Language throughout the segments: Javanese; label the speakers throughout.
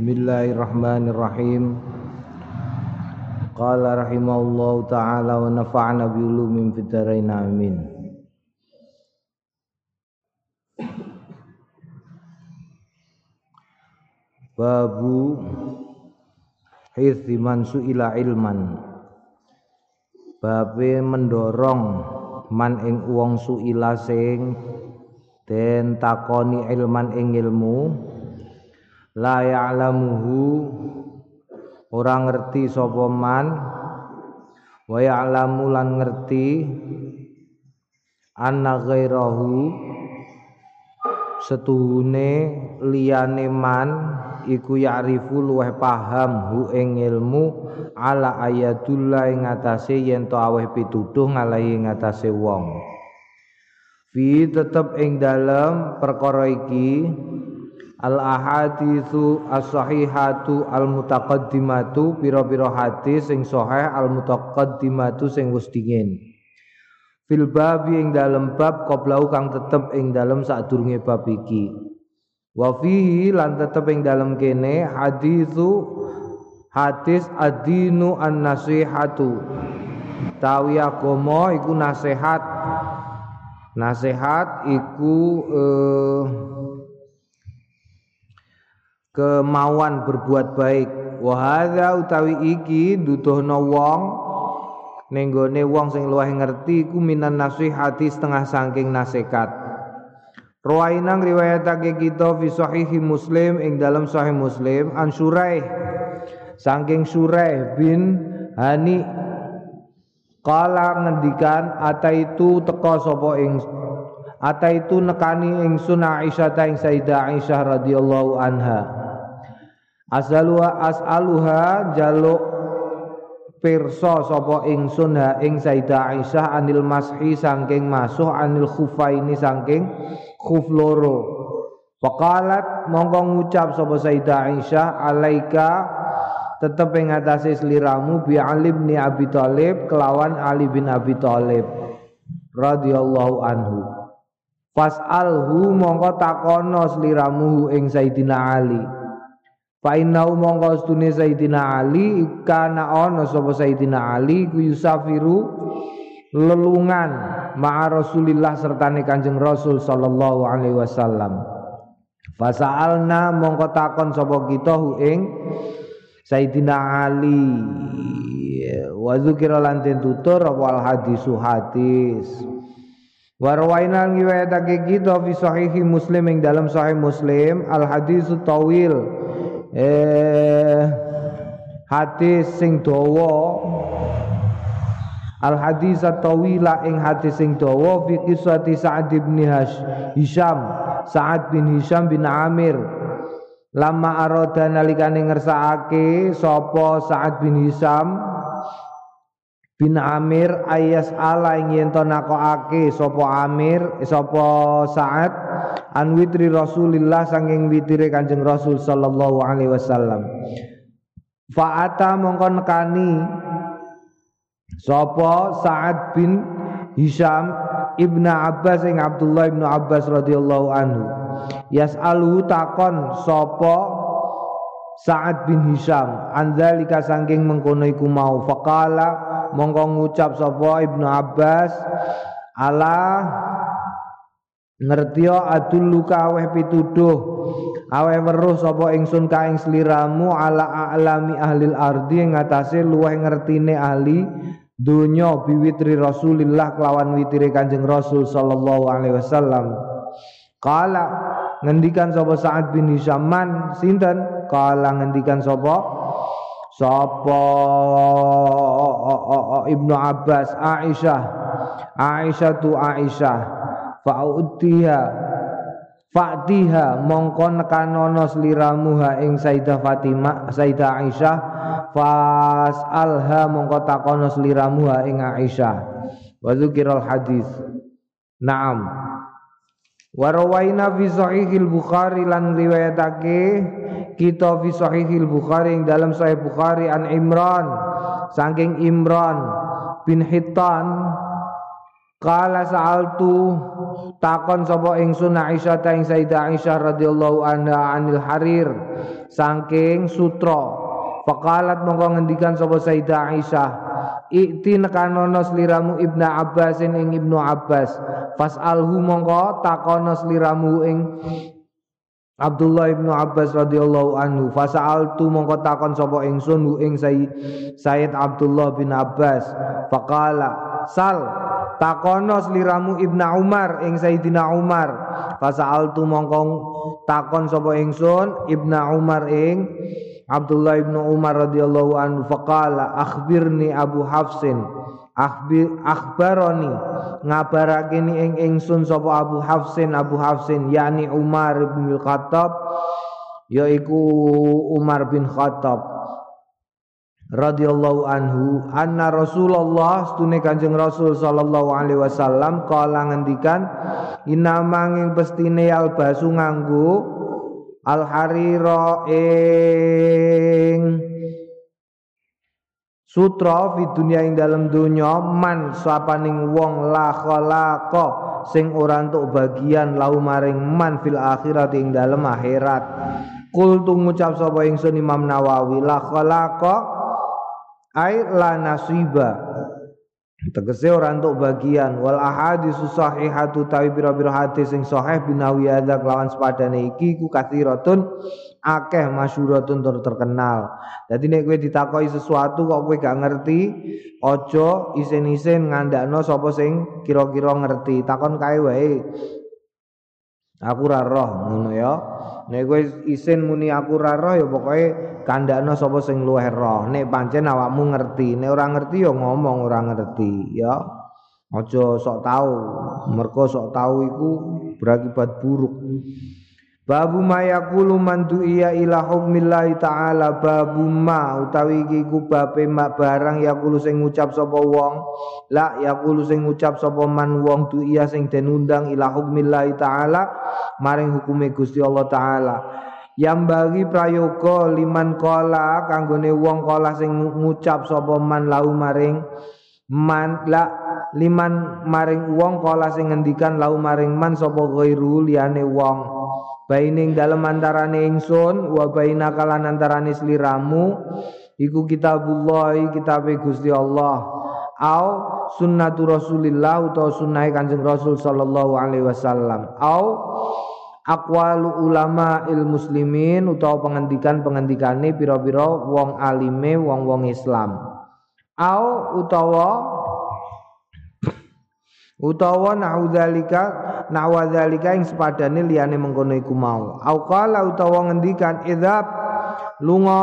Speaker 1: Bismillahirrahmanirrahim. Qala rahimahullahu taala wa nafa'na bi ulumin amin. Babu hirsi man su'ila ilman. Babe mendorong man ing wong su'ila sing den takoni ilman ing ilmu la ya'lamuhu. Ora ngerti sapa man. Wa ya'lamu lan ngerti. Anna ghairahu. Setuhune liyane man iku ya'rifu luweh paham hu ing ilmu ala ayatullah ing atase yen to aweh pituduh ngalahi ing atase wong. Fi tetep ing dalem perkara iki al ahaditsu as-sahihatu al mutaqaddimatu pira-pira hadis sing sahih al mutaqaddimatu sing wis dingin. Fil babi ing dalem bab qoblau kang tetep ing dalem sadurunge bab iki. Wa fihi lan tetep ing dalem kene haditsu hadis adinu an nasihatu tawi agama iku nasihat nasihat iku eh, kemauan berbuat baik. Wahada utawi iki duduhna wong nenggone wong sing luwih ngerti iku minan nasihati setengah saking nasihat. Ruwainang riwayatake kita fi sahihi Muslim ing dalam sahih Muslim an Suraih saking Suraih bin Hani kala ngendikan ataitu teka sapa ing ataitu nekani ingsun Aisyah ta ing Sayyidah Aisyah radhiyallahu anha Asaluha as'aluha jaluk pirsa sapa ingsun ha ing Sayyidah Aisyah anil mashi saking masuh anil khufaini saking khuf loro. Faqalat mongko ngucap sapa Sayyidah Aisyah alaika tetep ing atase sliramu bi Ali bin Abi Thalib kelawan Ali bin Abi Thalib radhiyallahu anhu. Fas'alhu mongko takono sliramu ing Sayyidina Ali. Fa innahu mongko stune Sayyidina Ali kana ana sapa Sayyidina Ali ku yusafiru lelungan ma'a Rasulillah sertane Kanjeng Rasul sallallahu alaihi wasallam. Fasa'alna mongko takon sapa kita hu ing Sayyidina Ali wa dzukira lan tutur wal hadisu hadis. Wa rawaina ngiwayatake kita fi sahihi Muslim ing dalam sahih Muslim al hadisu tawil eh hadis sing dawa. Al hadis tawila ing hadis sing dawa fi kisati Sa'ad bin Hisham Sa'ad bin Hisham bin Amir. Lama arada nalikane ngersakake sapa Sa'ad bin Hisham bin Amir ayas ala ing yen nakokake sapa Amir sapa Sa'ad an witri Rasulillah sanging witire Kanjeng Rasul sallallahu alaihi wasallam. Fa'ata mongko nekani sapa Sa'ad bin Hisham Ibnu Abbas ing Abdullah Ibnu Abbas radhiyallahu anhu. Yas'alu takon sapa Sa'ad bin Hisham andzalika saking mengkono iku mau faqala mongko ngucap sapa Ibnu Abbas ala ngertiya adulluka aweh pituduh. Aweh weruh sapa ingsun ka ing sliramu ala alami ahlil ardi ing atase luweh ngertine ahli donya biwitri Rasulillah kelawan witire Kanjeng Rasul sallallahu alaihi wasallam. Kala ngendikan sapa Sa'ad bin Hisyaman sinten? Kala ngendikan sapa? Sapa Ibnu Abbas Aisyah. Aisyah tu Aisyah fa'utiha fa'tiha mongko nekanono sliramu ha ing Sayyidah Fatimah Sayyidah Aisyah. Fas'alha mongko takono sliramu ha ing Aisyah. Wa dzikiral hadis Naam. Wa rawaina fi sahihil Bukhari lan riwayatake kita fi sahihil Bukhari ing dalam sahih Bukhari an Imran. Saking Imran bin Hittan Kala sa'altu takon sapa ingsun Aisyah ta ing Sayyidah Aisyah radhiyallahu anha anil harir. Saking sutra. Faqalat mongko ngendikan sapa Sayyidah Aisyah Ikti nekanono sliramu Ibnu Abbas ing Ibnu Abbas. Fas'alhu mongko takono sliramu ing Abdullah ibnu Abbas radhiyallahu anhu. Fasa'altu mongko takon sapa ingsun ing Sayyid Abdullah bin Abbas. Faqala sal takono sliramu Ibnu Umar ing Sayyidina Umar. Fasa'altu mongko takon sapa ingsun Ibnu Umar ing Abdullah ibnu Umar radhiyallahu anhu. Faqala akhbirni Abu Hafsin. Akhbir akhbaroni ngabarake ni ing ingsun sapa Abu Hafsin Abu Hafsin yakni Umar bin Khattab yaiku Umar bin Khattab radhiyallahu anhu anna Rasulullah stune Kanjeng Rasul sallallahu alaihi wasallam kala ngendikan inamanging pestine albasu nganggo al harira ing Sutra fi dunia ing dalam dunya man sapaning wong la khalaqa sing ora entuk bagian lau maring man fil akhirat ing dalam akhirat. Kul ngucap sapa ingsun Imam Nawawi la khalaqa ai la nasiba. Tegese ora entuk bagian. Wal ahadis sahihatu tawi pira-pira hadis sing sahih binawi hadza kelawan sepadane iki ku kathiratun akeh masyhuratun tur terkenal. Dadi nek kowe ditakoki sesuatu kok kowe gak ngerti aja isin-isin ngandakno sapa sing kira-kira ngerti. Takon kae wae aku ra roh ngono ya. Nek kowe isin muni aku ra roh ya pokoke kandhakno sapa sing luwih roh. Nek pancen awakmu ngerti nek ora ngerti ya ngomong ora ngerti ya. Aja sok tahu mergo sok tahu iku berakibat buruk Babu ma yaqulu man du'iya ila hukmillahi ta'ala. Babu ma utawi iki ku babe mak barang yaqulu sing ngucap sapa wong. La yaqulu sing ngucap sapa man wong du'iya sing den undang ila hukmillahi ta'ala maring hukume Gusti Allah taala. Yang bagi prayoga liman kola kanggone wong kola sing ngucap sapa man lau maring man la liman maring wong kola sing ngendikan lau maring man sapa ghairu liyane wong baining dalam antarane ingsun wa baina kalan antarane sliramu iku kitabullah kitab Gusti Allah. Au sunnatu Rasulillah utawa sunnah Kanjeng Rasul sallallahu alaihi wasallam. Au aqwalu ulama il muslimin utawa pengendikan-pengendikane pira-pira wong alime wong-wong Islam. Au utawa utawa naudhalika nawadhalika ing sepadane liyane mengkono iku mau. Au qala utawa ngendikan idzab lunga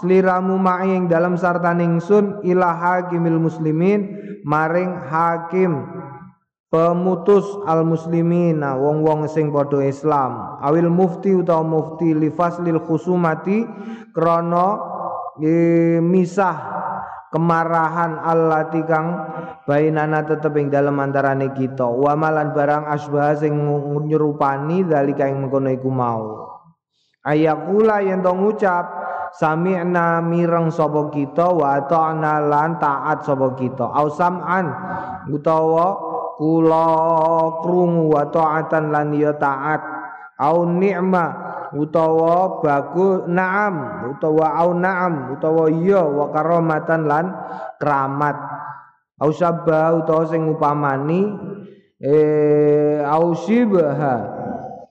Speaker 1: sliramu ma'i ing dalam sartane ingsun ila hakimil muslimin maring hakim pemutus al muslimin wong-wong sing padha Islam. Awil mufti utawa mufti li faslil khusumati krana e, misah kemarahan Allah kang bainana tetep ing dalem antarane kita. Wa malan barang asbah sing nyerupani dalika ing mengkono iku mau. Ayakula yen to ngucap sami'na mireng sapa kita wa ta'na lan taat sapa kita. Au sam'an utawa kula krungu wa ta'atan lan ya taat. Au ni'ma utawa bagus naam utawa au naam utawa iya wa karamatan lan keramat. Au sabba utawa sing upamani eh au sibaha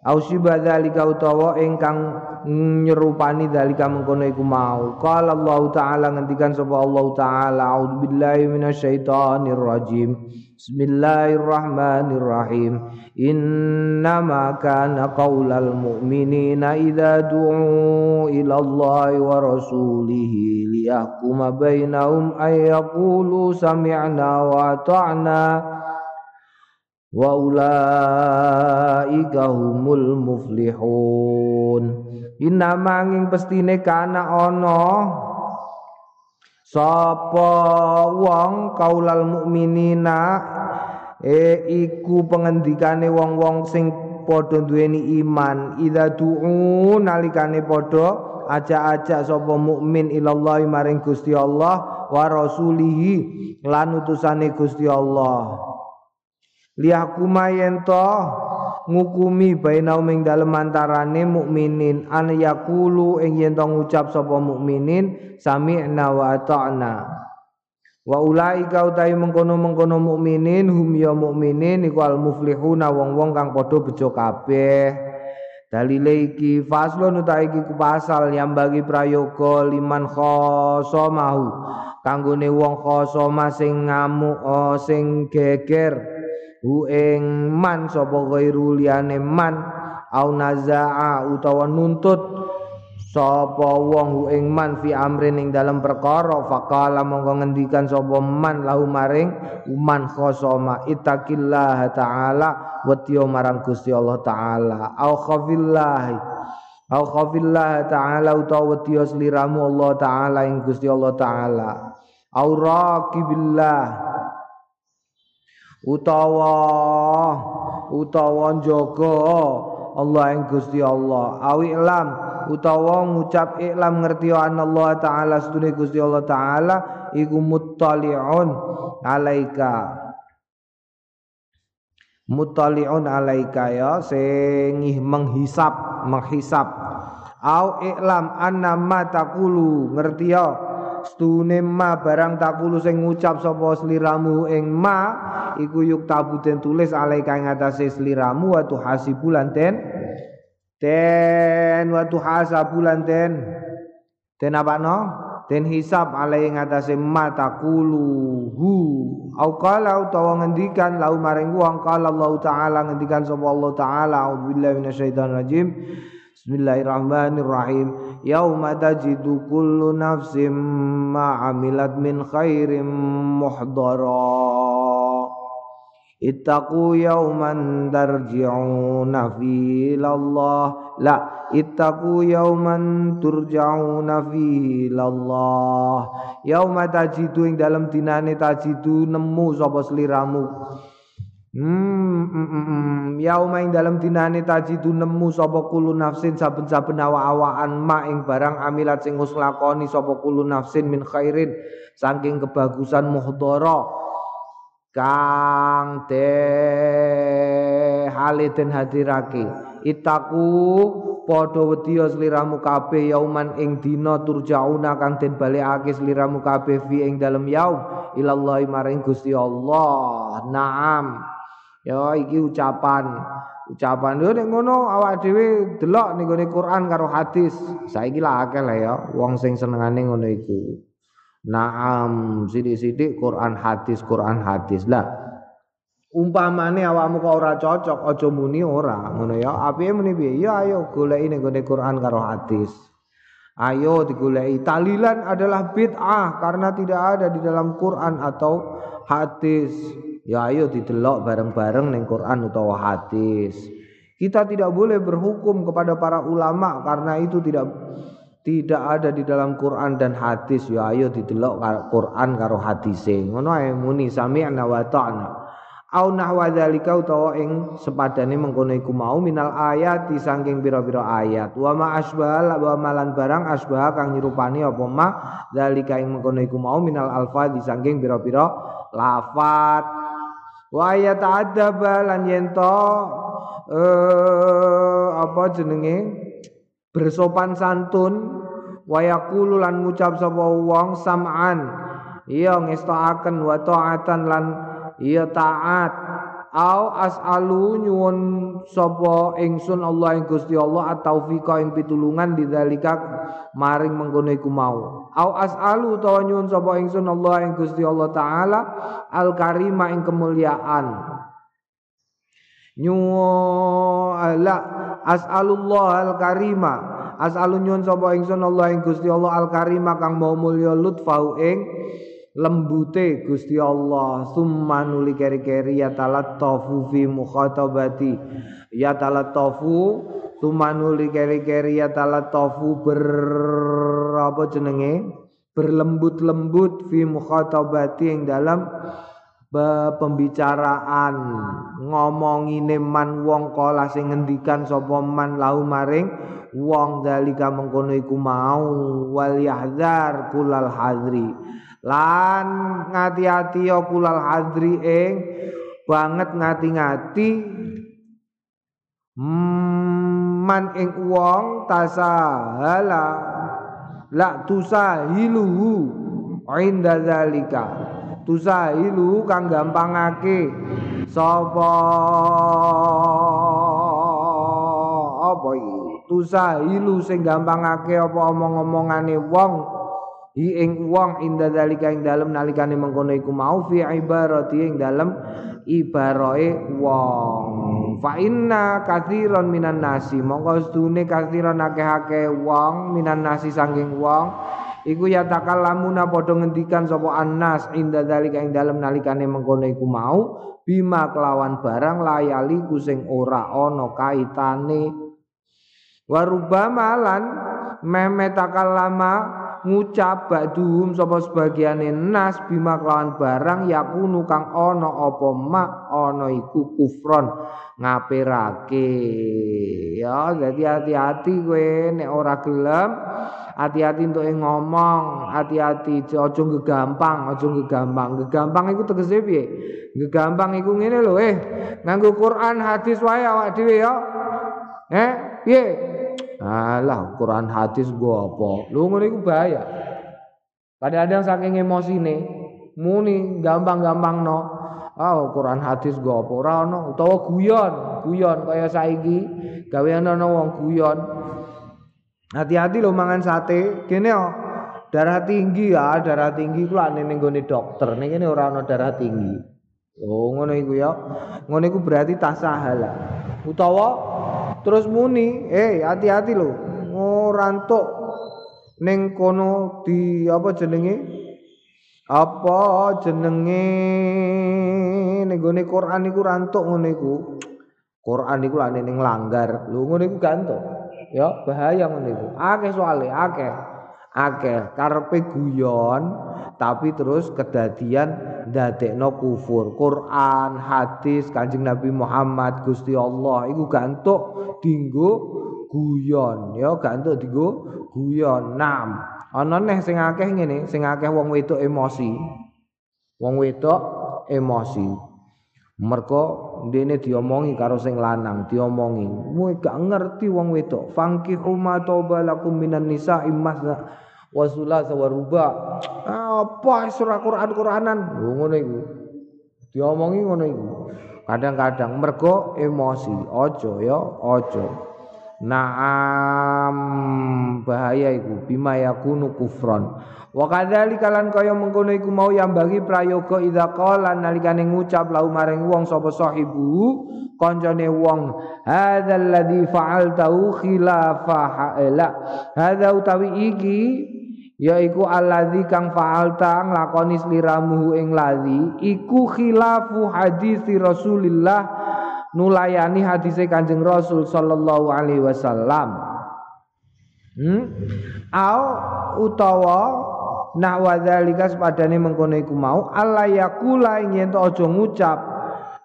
Speaker 1: au sibah dzalika utawa ingkang nyerupani dalika mengkono iku mau. Qala Allah taala ngendikan sapa Allah taala a'udzubillahi minasyaitonir rajim. Bismillahirrahmanirrahim. Innama kana qawlal mu'minina idza du'u ila Allah wa rasulihi liyahkuma bainahum ay yaqulu sami'na wa ata'na wa ulaika humul muflihun Innama nging pestine kana ana. Sapa wong kaulal mukminina? E iku pengendikane wong-wong sing padha duweni iman. Idza du'u nalikane padha ajak-ajak sapa mukmin ilallah maring Gusti Allah wa rasulihi lan utusane Gusti Allah. Liyakuma yen ngukumi baina ing dalem antarane mukminin. An yaqulu ing yen to ngucap sapa mukminin sami'na wa ata'na. Wa ulaika utawi mengkono-mengkono mukminin hum ya mukminin iku al muflihuna wong-wong kang padha bejo kabeh. Dalile iki faslun utawi iki pasal yang bagi prayoga liman khoso mau kanggone wong khoso sing ngamuk oh, sing geger hu ing man sapa ghairu liyane man au nazaa utawa nuntut sapa wong hu ing man fi amrin ing dalam perkara faqala monggo ngendikan sapa man lahu maring man khosoma ittaqillah taala watiyo marang Gusti Allah taala. Au khafillah au khafillah taala utawa watiyo sliramu Allah taala ing Gusti Allah taala. Au raqibillah utawa utawa njaga Allah ing Gusti Allah. Awi ilam utawa ngucap iklam ngerti Allah taala sedune Gusti Allah taala iku muttaliun alaika. Muttaliun alaika ya sing menghisap menghisap. Au iklam anna ma taqulu ngerti ya stune ma barang takulu sing ngucap sapa sliramu ing ma iku yuk tabuten tulis alaika ing atase sliramu wa tuhasibulan ten ten wa tuhasabulan ten ten apa no ten hisab alai ing atase ma takulu hu au qala utawa ngendikan lau maring wong qala Allah taala ngendikan sapa Allah taala auzubillahi minasyaitonir rajim Bismillahirrahmanirrahim. Yauma tajidu kullu nafsin ma amilat min khairin muhdara. Ittaqu yauman tarji'una fi Allah. La, ittaqu yauman turja'una fi Allah. Yauma tajidu ing dalam dinane tajidu nemu sapa sliramu. Hmm, mm, mm, mm. yauma ing dalam dinane tajidu nemu sapa kulo nafsin saben-saben awa-awaan ma ing barang amilat sing wis lakoni sapa kulo nafsin min khairin saking kebagusan muhdara. Kang de hale den hadirake itaku padha wedi sliramu kabeh yauman ing dina turjauna kang den balekake sliramu kabeh fi ing dalem yaum ilallahi maring Gusti Allah. Naam Ya iki ucapan ucapan lho nek ngono awak dhewe delok ning gone Quran karo hadis. Saiki lah akeh lah ya wong sing senengane ngono iku. Naam sithik-sithik Quran hadis Quran hadis lah. Umpamane awakmu kok ora cocok aja muni ora ngono ya. Apike muni piye? Ya ayo goleki ning gone Quran karo hadis. Ayo digoleki. Talilan adalah bid'ah karena tidak ada di dalam Quran atau hadis. Ya ayo didelok bareng-bareng ning Quran utawa hadis. Kita tidak boleh berhukum kepada para ulama karena itu tidak tidak ada di dalam Quran dan hadis. Ya ayo didelok Quran karo hadise. Ngono ae muni sami'na wa ta'na. Au nahwa dzalika utawa ing sepadane mengkono iku mau minal ayat saking pira-pira ayat. Wa ma asbahal wa malan barang asbah kang nyirupani apa ma dzalika ing mengkono iku mau minal alfa saking pira-pira lafat wa yata'addaba lan yento eh apa jenenge? Bersopan santun wa yaqulu lan ngucap sapa wong sam'an. Iya ngestakaken wa ta'atan lan iya taat. Au as'alu nyuwun sapa ingsun Allah ing Gusti Allah at-taufiqa ing pitulungan didzalika maring mengkono iku mau au as'alu utawa nyuwun sapa ingsun Allah ing Gusti Allah taala al-karima ing kemuliaan. Nyuwun as'alullah al-karima. As'alu nyuwun sapa ingsun Allah ing Gusti Allah al-karima kang mau mulya lutfau ing lembute Gusti Allah summa nuli keri-keri ya talattafu fi mukhatabati. Ya talattafu summa nuli keri-keri ya talattafu ber apa jenenge? Berlembut-lembut fi mukhatabati yang dalam pembicaraan. Ngomongine man wong kala sing ngendikan sapa man lau maring wong dalika mengkono iku mau wal yahzar kulal hadri lan ngati-ati ya kulal hadri ing banget ngati-ngati. Man ing wong tasahala la tusahiluhu inda zalika. Tusahilu kang gampangake. Sapa? Apa iki? Tusahilu sing gampangake apa omong-omongane wong hi ing wong inda zalika ing dalem nalikane mengkono iku mau fi ibarati ing dalem ibarae wong. Fa inna katsiran minan nasi. Mongko sedune katsiran akeh-akeh wong minan nasi sanging wong iku ya takalamuna padha ngendikan sapa annas inda zalika ing dalem nalikane mengkono iku mau bima kelawan barang layali ku sing ora ana kaitane. Warubama lan memetakallama ngucap ba'duhum sapa sebagiane nas bima kelawan barang yakunu kang ana apa mak ana iku kufron. Ngapirake? Ya jadi hati-hati kowe nek ora gelem hati-hati untuk ngomong hati-hati aja gegampang aja gegampang gegampang iku tegese piye? Gegampang iku ngene lho eh. Nganggo Quran hadis wae awak dhewe ya. Eh piye Alah Quran hadis gua apa? Lu ngono iku bahaya. Kadang-kadang saking emosine muni gampang-gampang no. Oh, Quran hadis gua apa ora ono utawa guyon, guyon kaya saiki gawe ana wong guyon. Hati-hati lo mangan sate, kene oh. Darah tinggi ya, darah tinggi ku lak ning gone dokter. Ning kene ora ana darah tinggi. Oh, ngono iku ya. Ngono iku berarti tasahala. Utawa terus muni eh hati-hati lho. Ngorantuk ning kono di apa jenenge? Apa jenenge? Ning gone Quran iku rantuk ngono iku. Quran iku lak ning langgar. Lho ngono iku gantuk ya bahaya ngono iku. Akeh soalé akeh akeh karepe guyon tapi terus kedadian ndadekno kufur. Quran hadis Kanjeng Nabi Muhammad Gusti Allah iku gantuk dinggo guyon. Ya gantuk dinggo guyon. Nam ana neh sing akeh ngene sing akeh wong wedok emosi. Wong wedok emosi. Mergo dene diomongi karo sing lanang diomongi. Kowe gak ngerti wong wedok fangki huma taubalakum minan nisa immasna wasula sawaruba apa surah Quran Quranan ngono iku. Diomongi ngono iku. Kadang-kadang mergo emosi ojo ya ojo Naam bahaya iku bima yakunu kufron. Wa kadzalika lan kaya mengkono iku mau yang bagi prayoga idza qala nalikane ngucap lau maring wong sapa sahibu kancane wong hadzal ladzi fa'altahu khilafa ha'la. Hadza utawi iki yaiku alladzi kang fa'alta nglakoni sliramu ing ladzi iku khilafu hadis Rasulillah nulayani hadise Kanjeng Rasul sallallahu alaihi wasallam. Hmm? Au utawa nak wadzalika sepadane mengkono iku mau Allah yakula ing yen aja ngucap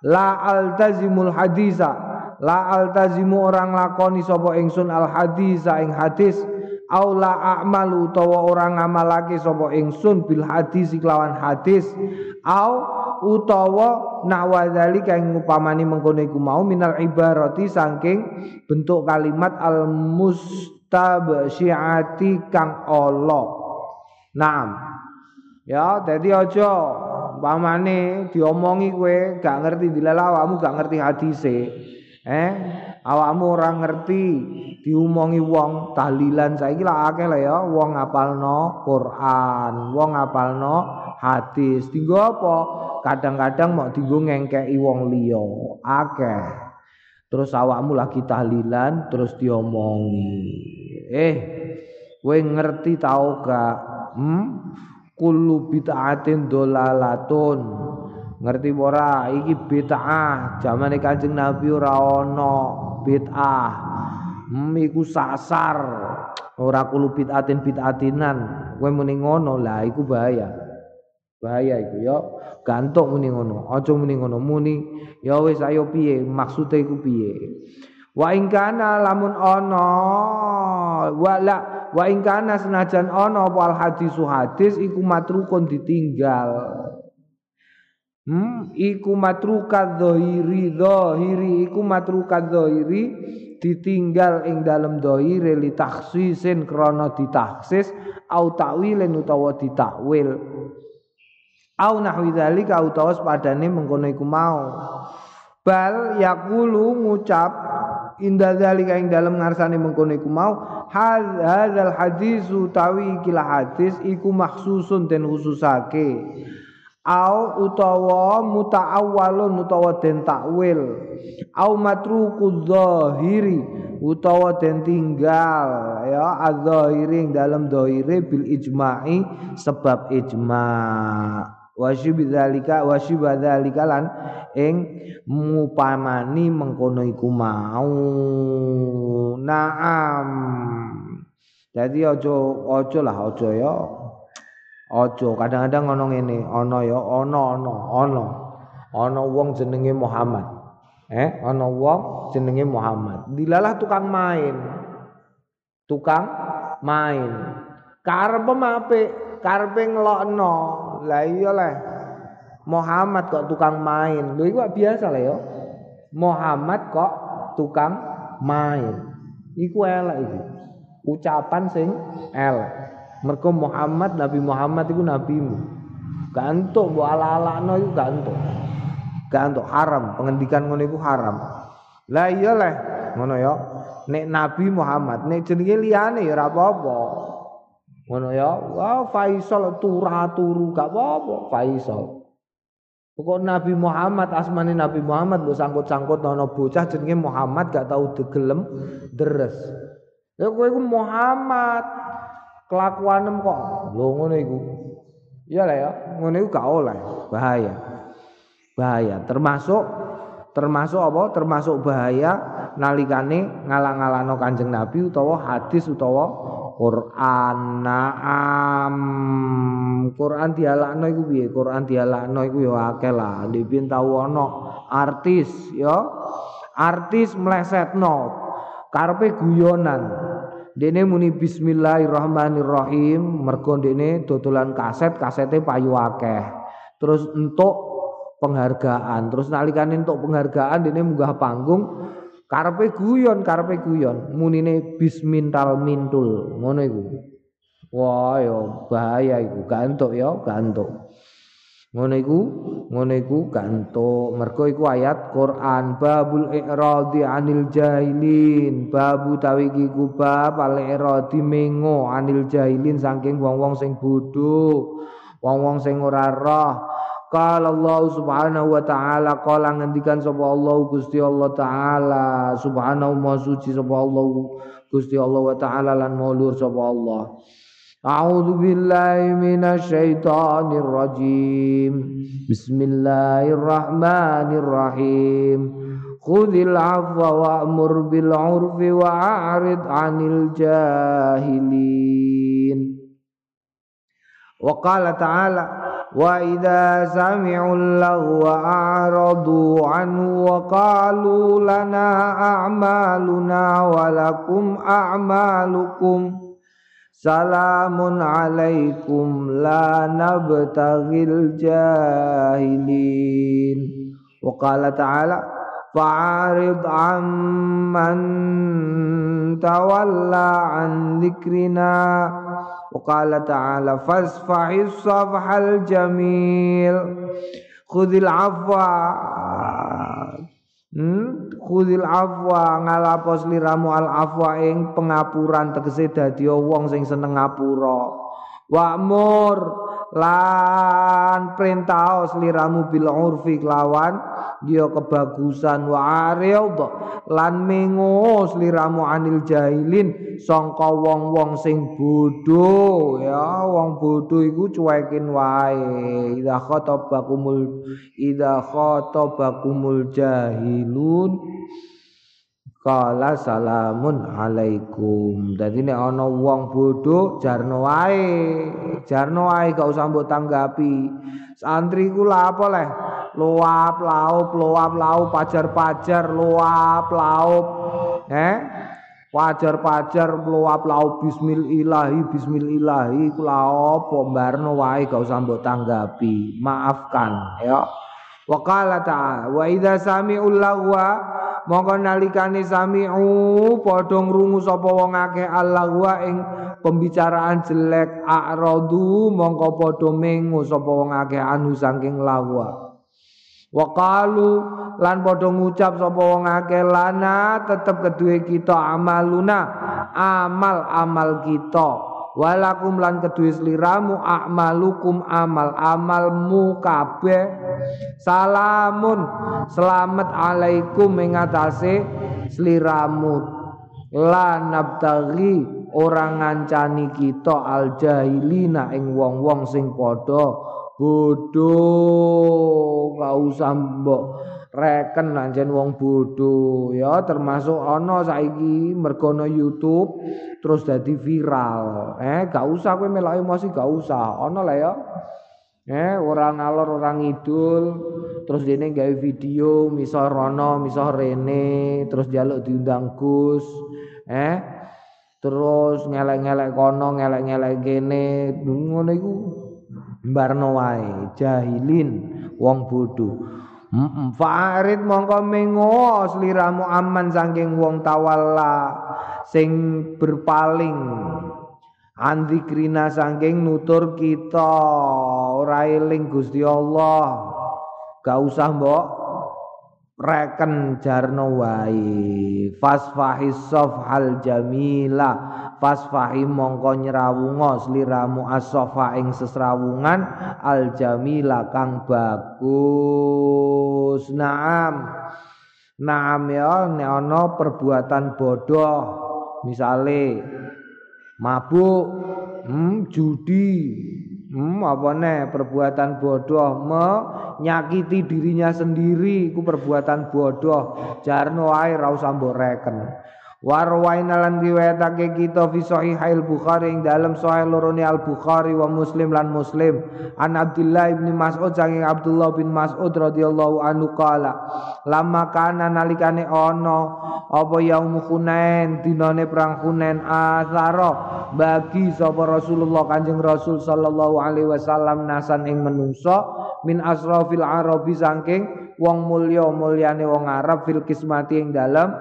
Speaker 1: la altazimul hadisa la altazimu orang lakoni sapa ingsun al hadisa ing hadis aula a'malu utawa orang ngamalake sapa ingsun bil hadis kelawan hadis. Au utawa nakwa dzalika ing upamani mengkono iku mau minal ibarati saking bentuk kalimat al mustabsyiati kang Allah Naam. Ya, jadi aja umpamane diomongi kowe gak ngerti dilalawamu gak ngerti hadise. Eh, awakmu ora ngerti diomongi wong tahlilan saiki lah akeh lah ya wong ngapalno Quran, wong ngapalno hadis. Dinggo apa? Kadang-kadang mau dinggo ngengkeki wong liya. Akeh. Terus awakmu lagi tahlilan terus diomongi. Eh, kowe ngerti tau gak? Hmm? Kullu bid'atin dolalatun. Ngerti ora? Iki bid'ah. Zamane Kanjeng Nabi ora ana bid'ah. Hmm, iku sasar. Ora kulo bid'atin bid'atinan. Kowe muni ngono lah iku bahaya. Bahaya iku ya. Gantuk muni ngono aja muni ngono. Muni ya wis ayo piye? Maksude iku piye? Wa ing kana lamun ana wa la wa ing kana senajan ana apa al hadisu hadis iku matrukun ditinggal Hmm, iku matruka dhahiri dhahiri iku matruka dhahiri ditinggal ing dalem dhahire li takhsisin krana ditaksis au takwilin utawa ditakwil. Au nahwi dzalika utawa padane mengkono iku mau. Bal yaqulu ngucap inda dzalika ing dalem ngarsane mengkono iku mau hadzal hadis utawi kila hadis iku maksusun den khususake au utawa muta'awwalun utawa den takwil. Au matruku zahiri utawa den tinggal ya adzahiri dalam dhahire bil ijma'i sebab ijma' wasyib dzalika wasyib dzalika lan ing mupamani mengkono iku mau. Naam. Jadi aja aja lah aja ya Ojo kadang-kadang ngono ngene, ana ya ana ana ana. Ana wong jenenge Muhammad. Eh, ana wong jenenge Muhammad. Dilalah tukang main. Tukang main. Karepe apik, karepe ngelokno. Lah iya leh. Muhammad kok tukang main. Lho iku biasa lah ya. Muhammad kok tukang main. Iku elek iki. Ucapan sing elek. Mereka Muhammad Nabi Muhammad itu nabimu. Gantuk bu ala ala no itu gantuk. Gantuk haram. Pengendikan ngono itu haram. Lah iya lah ngono ya. Nek Nabi Muhammad, nek jenenge liyane ya ora apa-apa. Ngono ya. Wah Faisal turu turu gak apa-apa Faisal. Pokok Nabi Muhammad asmane Nabi Muhammad mbok sangkut-sangkut ana bocah jenenge Muhammad gak tau degelem deres. Ya kowe iku Muhammad, kelakuanem kok. Lho ngono iku. Iya lah ya ngono iku gak oleh. Bahaya. Bahaya. Termasuk termasuk apa? Termasuk bahaya nalikane ngalang-alano Kanjeng Nabi utawa hadis utawa Quran. Naam. Quran dialakno iku piye? Quran dialakno iku ya akeh lah. Dipin tau ana? Artis ya. Artis mlesetno. Karepe guyonan Dene muni bismillahirrahmanirrahim mergo dene dodolan kaset, kasete payu akeh. Terus entuk penghargaan. Terus nalikane entuk penghargaan dene munggah panggung karepe guyon, karepe guyon. Munine bismintal mintul, ngono iku. Wah, yo bahaya iku, gak entuk ya, gak entuk. Ngono iku ngono iku gantuk. Mergo iku ayat Quran babul i'radi anil jahilin. Babu tawi iki ku bab al i'radi mengo anil jahilin saking wong-wong sing bodho wong-wong sing ora roh. Qala Allah Subhanahu wa taala qala ngendikan sapa Allah Gusti Allah taala. Subhanahu wa suci sapa Allah Gusti Allah wa taala lan maulur sapa Allah أعوذ بالله من الشيطان الرجيم. بسم الله الرحمن الرحيم. خذ العفو وأمر بالعرف وأعرض عن الجاهلين. وقال تعالى وإذا سمعوا اللغو أعرضوا عنه وقالوا لنا أعمالنا ولكم أعمالكم. Salamun alaikum la nabtaghil jahilin. Wa qala ta'ala fa'arid amman tawalla an dzikrina. Wa qala ta'ala fasfahis safhal jamil. Khudhil afwa Hmm? Khudil afwa ngalapos liramu al afwa ing pengapuran tegese dadi wong sing seneng ngapura. Wa'mur lan perintah liramu bil urfi kelawan dia kebagusan wa arid lan mengos liramu anil jahilin sangka wong-wong sing bodho ya wong bodho iku cuekin wae. Idza khatabakumul idza khatabakumul jahilun Kala salamun alaikum. Dadi nek ana wong bodho jarno wae. Jarno wae gak usah mbok tanggapi. Santri ku lha apa leh? Luap laup, luap laup, pajar-pajar, luap laup. Eh? Pajar-pajar luap laup bismillahi bismillahi ku lha apa? Barno wae gak usah mbok tanggapi. Maafkan ya. Wa qala ta'ala wa idza sami'ul lagwa mongko nalikane sami'u padha ngrungu sapa wong akeh allahwa ing pembicaraan jelek a'radu mongko padha mengu sapa wong akeh anu saking lagwa wa. Qalu lan padha ngucap sapa wong akeh lana tetep keduwe kita amaluna amal amal kita walakum lan kedue sliramu a'malukum amal amalmu kabeh. Salamun selamat alaikum ing atase sliramu. La nabtaghi orang ngancani kita al jahilina ing wong-wong sing padha bodoh gak usah mbok reken anjen wong bodoh ya termasuk ana saiki mergono YouTube terus dadi viral. Eh gak usah kowe melok emosi gak usah. Ana lah ya. Eh orang ngalor orang ngidul terus dene gawe video misal rono misal rene terus jaluk diundang Gus. Eh terus ngelek-ngelek kono ngelek-ngelek kene. Ngono iku mbarno wae jahilin wong bodoh Fa'arid mongko mengo sliramu aman saking wong tawalla sing berpaling. Andikrina saking nutur kita. Ora eling Gusti Allah. Gak usah mbok. Reken jarno wae. Fasfahis safhal jamila fasfahi mongko nyrawunga sliramu asofa ing sesrawungan. Al jamila kang bagus. Naam. Naam ya nek ana perbuatan bodoh misale mabuk hmm, judi Hmm, apa nih perbuatan bodoh menyakiti dirinya sendiri ku perbuatan bodoh. Jarno air ra usah mbok reken Warwaina lan riwayatake kita fi sahihail Bukhari ing dalam sahih lorone Al Bukhari wa Muslim lan Muslim. An Abdullah bin Mas'ud saking Abdullah bin Mas'ud radhiyallahu anhu qala lama kana nalikane ana apa yaum Hunain dinane perang Hunain asara bagi sapa Rasulullah Kanjeng Rasul sallallahu alaihi wasallam nasan ing menungso min asrafil arabi saking wong mulya mulyane wong Arab fil kismati ing dalam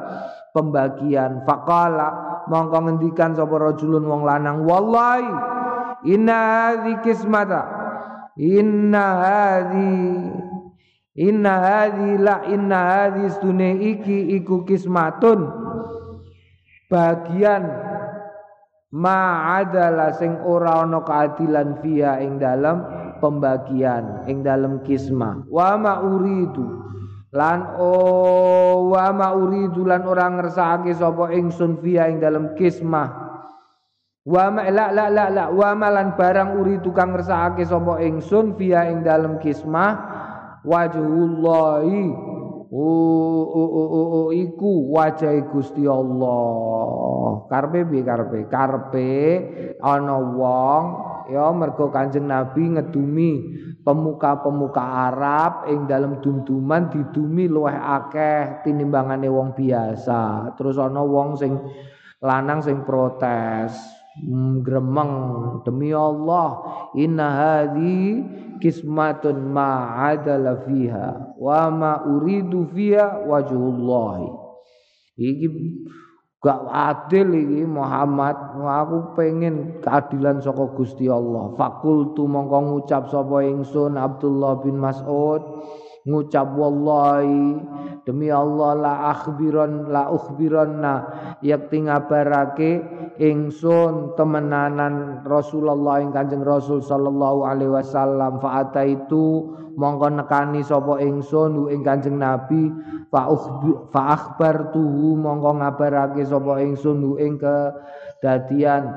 Speaker 1: pembagian. Faqala mongko ngendikan sapa rajulun wong lanang wallahi inna hadhi kismata inna hadhi inna hadhi la inna hadhi stune iki iku kismatun. Bagian ma adalah sing ora ana keadilan via ing dalam pembagian ing dalam kisma wa ma uridu lan o wa ma uridu lan ora ngersakake sapa ingsun fiha ing dalam kismah. Wa ma la la la la wa ma lan barang uridu kang ngersakake sapa ingsun fiha ing dalam kismah. Wajhullahi o o o iku wajah Gusti Allah. Karpe bi karpe? Karpe ana wong ya mergo Kanjeng Nabi ngedumi pemuka-pemuka Arab ing dalam dumduman didumi luweh akeh tinimbangane wong biasa. Terus ana wong sing lanang sing protes, hmm, gremeng demi Allah inna hadhi kismatun ma adala fiha wa ma uridu fiha wajhullahi. Iki gak adil iki Muhammad. Aku pengen keadilan saka Gusti Allah. Fakultu mongko ngucap sapa ingsun Abdullah bin Mas'ud. Ngucap wallahi demi Allah la akhbiron la ukhbiranna yakti ngabarake ingsun temenanan Rasulullah ing Kanjeng Rasul sallallahu alaihi wasallam. Fa itu mongko nekani sapa ingsun ing Kanjeng Nabi. Fa fa akhbartuhu mongko ngabarake sapa ingsun ing kedadian.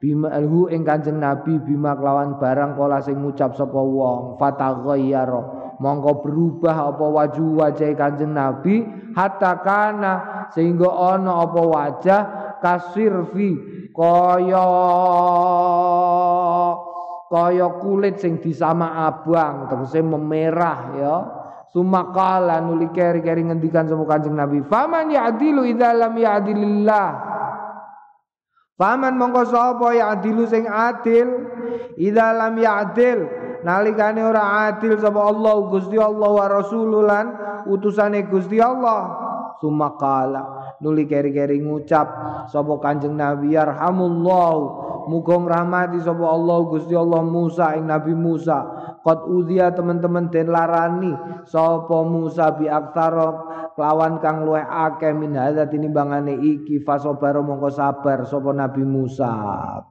Speaker 1: Bima hu ing Kanjeng Nabi bima kelawan barang kala sing ngucap sapa wong. Fataghayyara mongko berubah apa wajah wajah kanjeng Nabi hatta kana sehingga ana apa wajah kasirfi kaya kaya kulit sing disama abang tegese memerah ya. Sumakala nuli keri-keri ngendikan sama kanjeng Nabi faman ya'dilu idza lam ya'dilillah? Faman mongko ya adilu sing adil? Idza lam ya'dil nalikane ora adil sapa Allah Gusti Allah wa rasululan utusane Gusti Allah. Sumakala nuli keri-keri ngucap sapa Kanjeng Nabi yarhamullah muga ngrahmati sapa Allah Gusti Allah Musa ing Nabi Musa. Qad udhiya teman-teman den larani sapa Musa bi aktsara lawan kang luwih akeh min hadza tinimbangane iki fasobaro mongko sabar sapa Nabi Musa.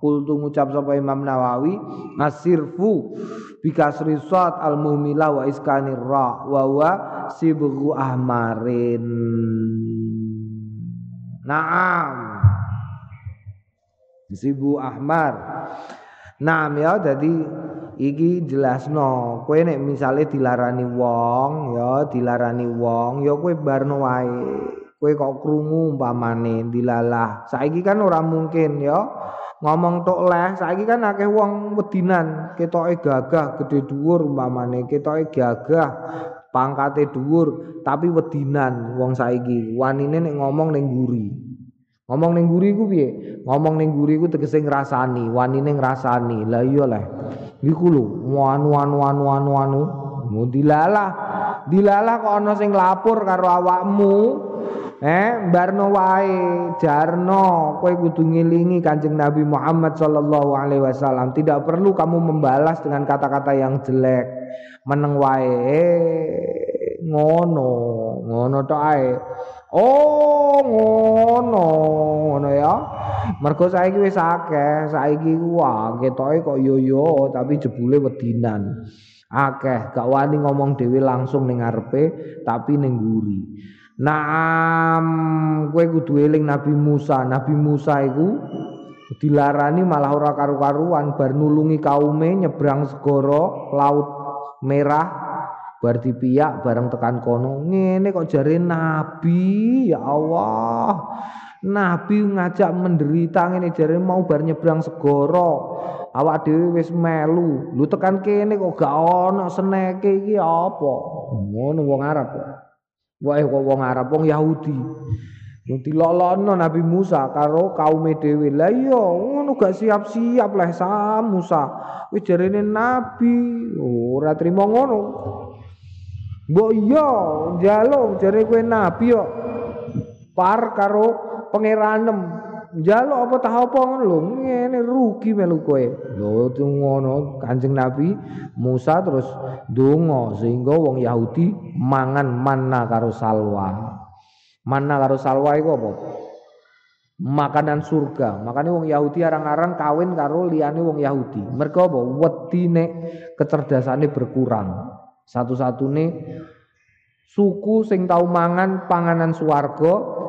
Speaker 1: Kultu ngucap sapa Imam Nawawi asirfu bikasri sad al muhmilah wa iskanir ra wa wa sibghu ahmarin Naam. Sibu Ahmar. Naam ya jadi iki jelasno kowe nek misale dilarani wong ya dilarani wong ya kowe barno wae. Kowe kok krungu umpamane dilalah. Saiki kan ora mungkin ya. Ngomong tok leh saiki kan akeh wong wedinan ketoke gagah gede dhuwur umpamane ketoke gagah pangkate dhuwur tapi wedinan wong saiki. Wanine nek ngomong ning guri. Ngomong ning guri ku piye? Ngomong ning guri ku tegese ngrasani wanine ngrasani. Lah iya lah iku lho anu anu anu anu anu. Mau dilalah. Dilalah kok ana sing lapor karo awakmu eh barno wae jarno kowe kudu ngilingi Kanjeng Nabi Muhammad sallallahu alaihi wasallam tidak perlu kamu membalas dengan kata-kata yang jelek meneng wae ngono ngono tok ae oh ngono ngono ya Mergo saiki wis akeh, saiki wah ketoke kok yo yo tapi jebule wedinan. Akeh gak wani ngomong dhewe langsung ning ngarepe tapi ning nguri. Naam, kowe kudu eling Nabi Musa. Nabi Musa iku dilarani malah ora karu-karuan bar nulungi kaume nyebrang segara laut merah bar dipiyak bareng tekan kono ngene kok jare nabi ya Allah Nabi ngajak menderita ngene jare mau bar nyebrang segara. Awak dhewe wis melu. Lu tekan kene kok gak ana seneke iki apa? Ngono wong Arab kok. Wae wong Arab wong Yahudi. Yang dilolono Nabi Musa karo kaum dhewe. Lah iya ngono gak siap-siap lah sa Musa. Wis jarene Nabi ora trimo ngono. Mbok iya njaluk jare kowe Nabi kok. Par karo pangeranem njaluk apa tah apa ngono lho ngene rugi melu kowe. Lho ngono Kanjeng Nabi Musa terus donga sehingga wong Yahudi mangan manna karo salwa. Manna karo salwa iku apa? Makanan surga. Makanya wong Yahudi arang-arang kawin karo liyane wong Yahudi. Mereka apa? Wedine kecerdasannya berkurang. Satu-satune suku sing tau mangan panganan swarga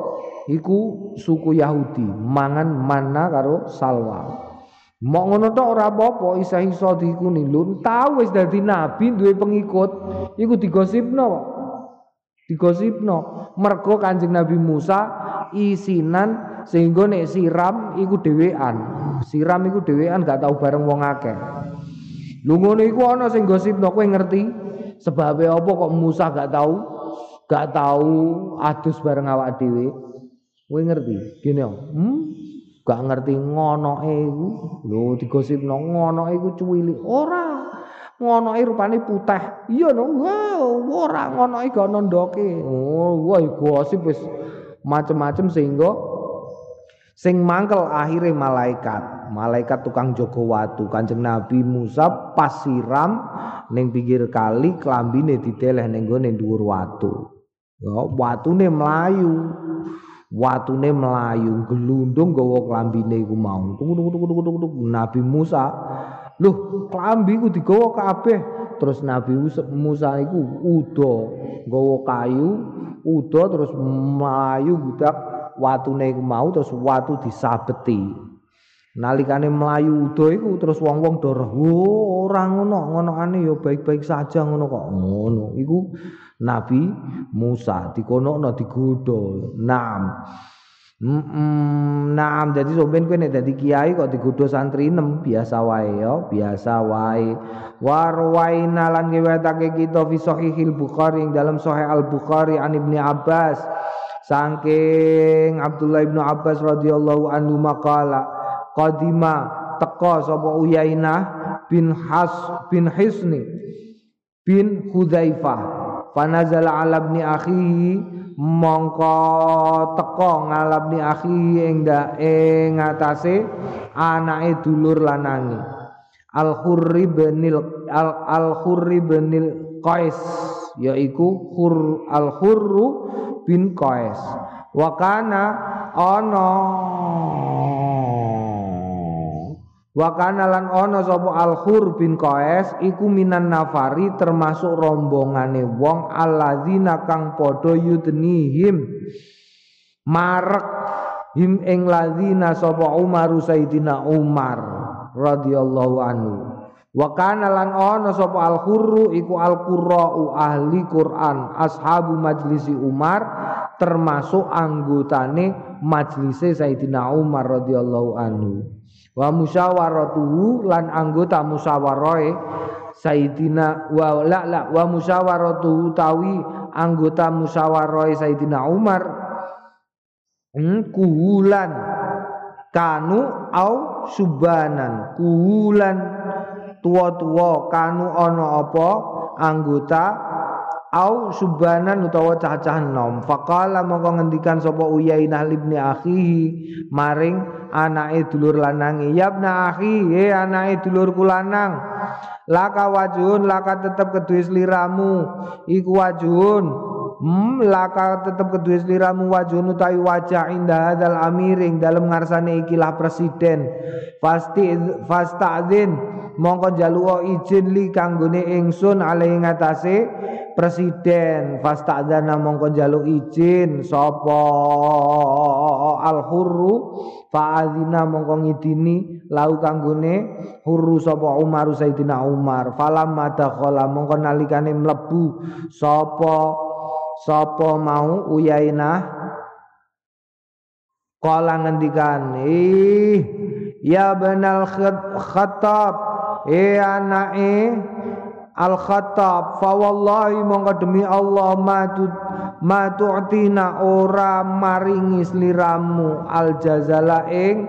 Speaker 1: iku suku Yahudi mangan mana karo salwa. Mau ngono tok ora apa-apa isa-isa diku nilun tau wis dadi nabi duwe pengikut iku digosipno kok. Digosipno. Mergo Kanjeng Nabi Musa isinan sehingga nek siram iku dhewean. Siram iku dhewean gak tau bareng wong akeh. Lu ngono iku ana sing gosipno kowe ngerti? Sebabnya apa kok Musa gak tau? Gak tau adus bareng awak dhewe Kowe ngerti? Gini. Hmm? Gak ngerti ngonoke iku. Lho digosipno ngonoke iku cuwili. Ora. Ngonoke rupane putih. Iya no. Wow, ora ngonoke gak ono ndoke. Oh, wah gosip wis macem-macem sehingga sing mangkel akhirnya malaikat malaikat tukang jogo watu kanjeng nabi Musa pasiram ning pinggir kali klambine diteleh ning gone dhuwur watu ya watune mlayu watune melayu gelundung gawa klambine iku mau. Nabi Musa loh klambi ku digawa kabeh. Terus Nabi Musa iku udo gawa kayu udo terus melayu budak watune iku mau terus watu disabeti. Nalikane melayu udo iku terus wong-wong do oh, ora ngono ngonoane ya baik-baik saja ngono kok. Ngono iku Nabi Musa dikonokno digodho. Naam. Mm -mm, jadi sampean kowe nek dadi kiai kok digodho santri nem biasa wae ya, biasa wae. Warwaina lan ngewetake kita fi sahihil Bukhari ing dalam sahih Al Bukhari an Ibnu Abbas saking Abdullah Ibnu Abbas radhiyallahu anhu maqala qadima teka sapa Uyainah bin Has bin Hisni bin Hudzaifah fanazala ala ibni akhihi mongko teko ngalabni akhihi ing ing ngatasé anake dulur lanangi Al Khurri binil Al, Al Khurri binil Qais yaiku Khur Al Khurru bin Qais. Wa kana ana Wa kana lan ana sapa Al-Khur bin Qais iku minan nafari termasuk rombongane wong alladzina kang padha yudnihim marek him ing ladzina sapa Umar Sayyidina Umar radhiyallahu anhu. Wa kana lan ana sapa Al-Khurru iku Al-Qurra'u ahli Quran ashabu majlisi Umar termasuk anggotane majlise Sayyidina Umar radhiyallahu anhu wa musyawaratuhu lan anggota musyawaroe Sayyidina wa la la wa musyawaratuhu tawi anggota musyawaroe Sayyidina Umar. Hmm, kuhulan. Kanu au subanan. Kuhulan. Tua-tua. Kanu ono apa? Anggota au subanan utawa cacah nom. Faqala mongko ngendikan sapa Uyainah ibni akhihi maring anake dulur lanang yabna akhi he anake dulurku lanang. Laka wajun laka tetep kedue sliramu iku wajun Hmm, laka tetep kedue sliramu wajun utawi wajah indah hadzal amiring dalam ngarsane ikilah presiden. Pasti fasta'dzin mongko jaluo izin li kanggone ingsun alih ngatasé presiden. Fasta'dzana mongko jaluk izin sapa? Al hurru fa'adzina mongko ngidini lau kanggone hurru sapa? Umar Sayyidina Umar. Falam madakhala mongko nalikane mlebu sapa sapa mau uyainah? Kala ngendikan ih ya benal khattab eh anake al khattab fa wallahi mongko demi Allah matut ma tu'tina ora maringi sliramu al jazala ing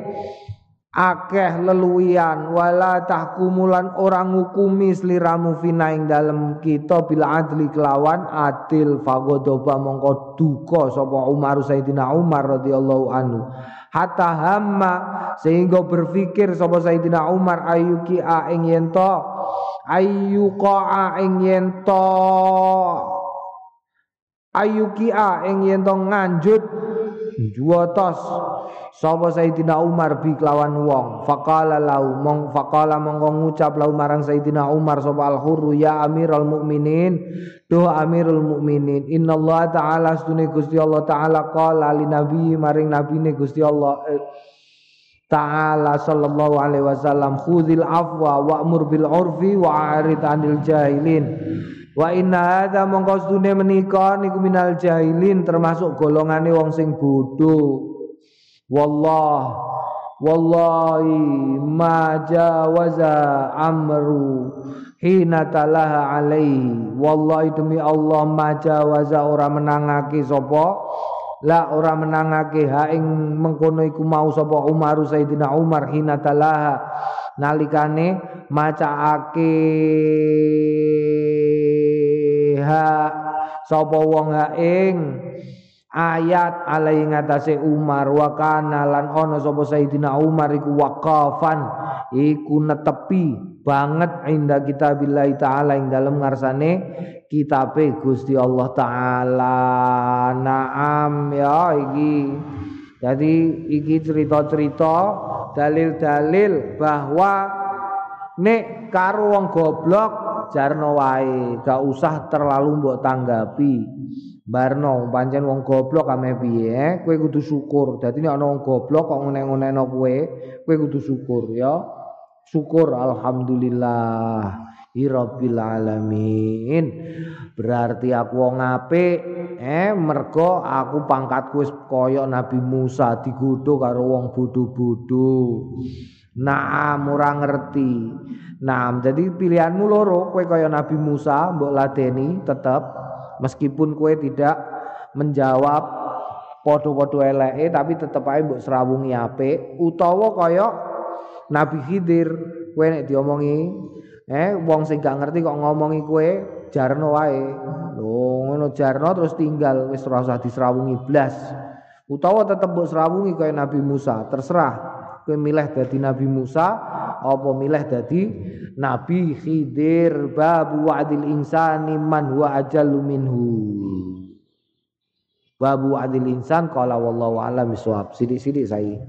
Speaker 1: akeh leluwian wala tahkumulan orang ngukumi sliramu fina ing dalem kita bila adli kelawan adil. Fagodoba mongko duka sapa Umar Sayyidina Umar radhiyallahu anhu. Hatta hamma sehingga berpikir sapa Sayyidina Umar ayuki a ing yen to? Ayyuqa ing yen to? Ayukia ing yen to? Nganjut. Juwatos sapa Sayyidina Umar bi kelawan wong faqala lau mong faqala mongko ngucap lau marang Sayyidina Umar sapa al hurru ya amirul mukminin duh amirul mukminin innallaha ta'ala stune Gusti Allah taala qala li nabi maring nabine Gusti Allah eh, Ta'ala sallallahu alaihi wasallam khudhil afwa wa'mur bil urfi wa'arid anil jahilin Wa inna hadza mongko sedune menika niku minal jahilin termasuk golongane wong sing bodho. Wallah wallahi ma jawaza amru hina talaha alaihi. Wallahi demi Allah ma jawaza ora menangake sapa? La ora menangake. Ha ing mengkono iku mau sapa? Umar Sayyidina Umar hina talaha. Nalikane macaake ha sapa wong ha ing ayat alai ngatasé Umar wa kana lan ana sapa Sayyidina Umar iku waqafan iku netepi banget inda kita billahi taala ing dalem ngarsane kitabe Gusti Allah taala. Naam ya iki. Jadi iki cerita-cerita dalil-dalil bahwa nek karo wong goblok jarno wae. Gak usah terlalu mbok tanggapi. Barno pancen wong goblok ame piye kowe kudu syukur. Dadi nek ana wong goblok kok ngene-ngeneno kowe kowe kudu syukur ya. Syukur alhamdulillah. Rabbil alamin. Berarti aku wong apik eh? Mergo aku pangkatku wis kaya Nabi Musa digodho karo wong bodho-bodho Naam ora ngerti. Naam, jadi pilihanmu loro, kowe kaya Nabi Musa mbok ladeni tetep meskipun kowe tidak menjawab podo-podo eleke tapi tetep ae mbok serawungi apik utawa kaya Nabi Khidir kowe nek diomongi eh wong sing gak ngerti kok ngomongi kowe jarno wae. Lho ngono jarno terus tinggal wis ora usah disrawungi blas. Utawa tetep mbok srawungi kaya Nabi Musa terserah kowe milih dadi Nabi Musa apa milih dadi Nabi Khidir babu wa'dil insani man huwa ajallu minhu. Babu wa'dil insan qala wallahu a'lam bisawab sidik-sidik saya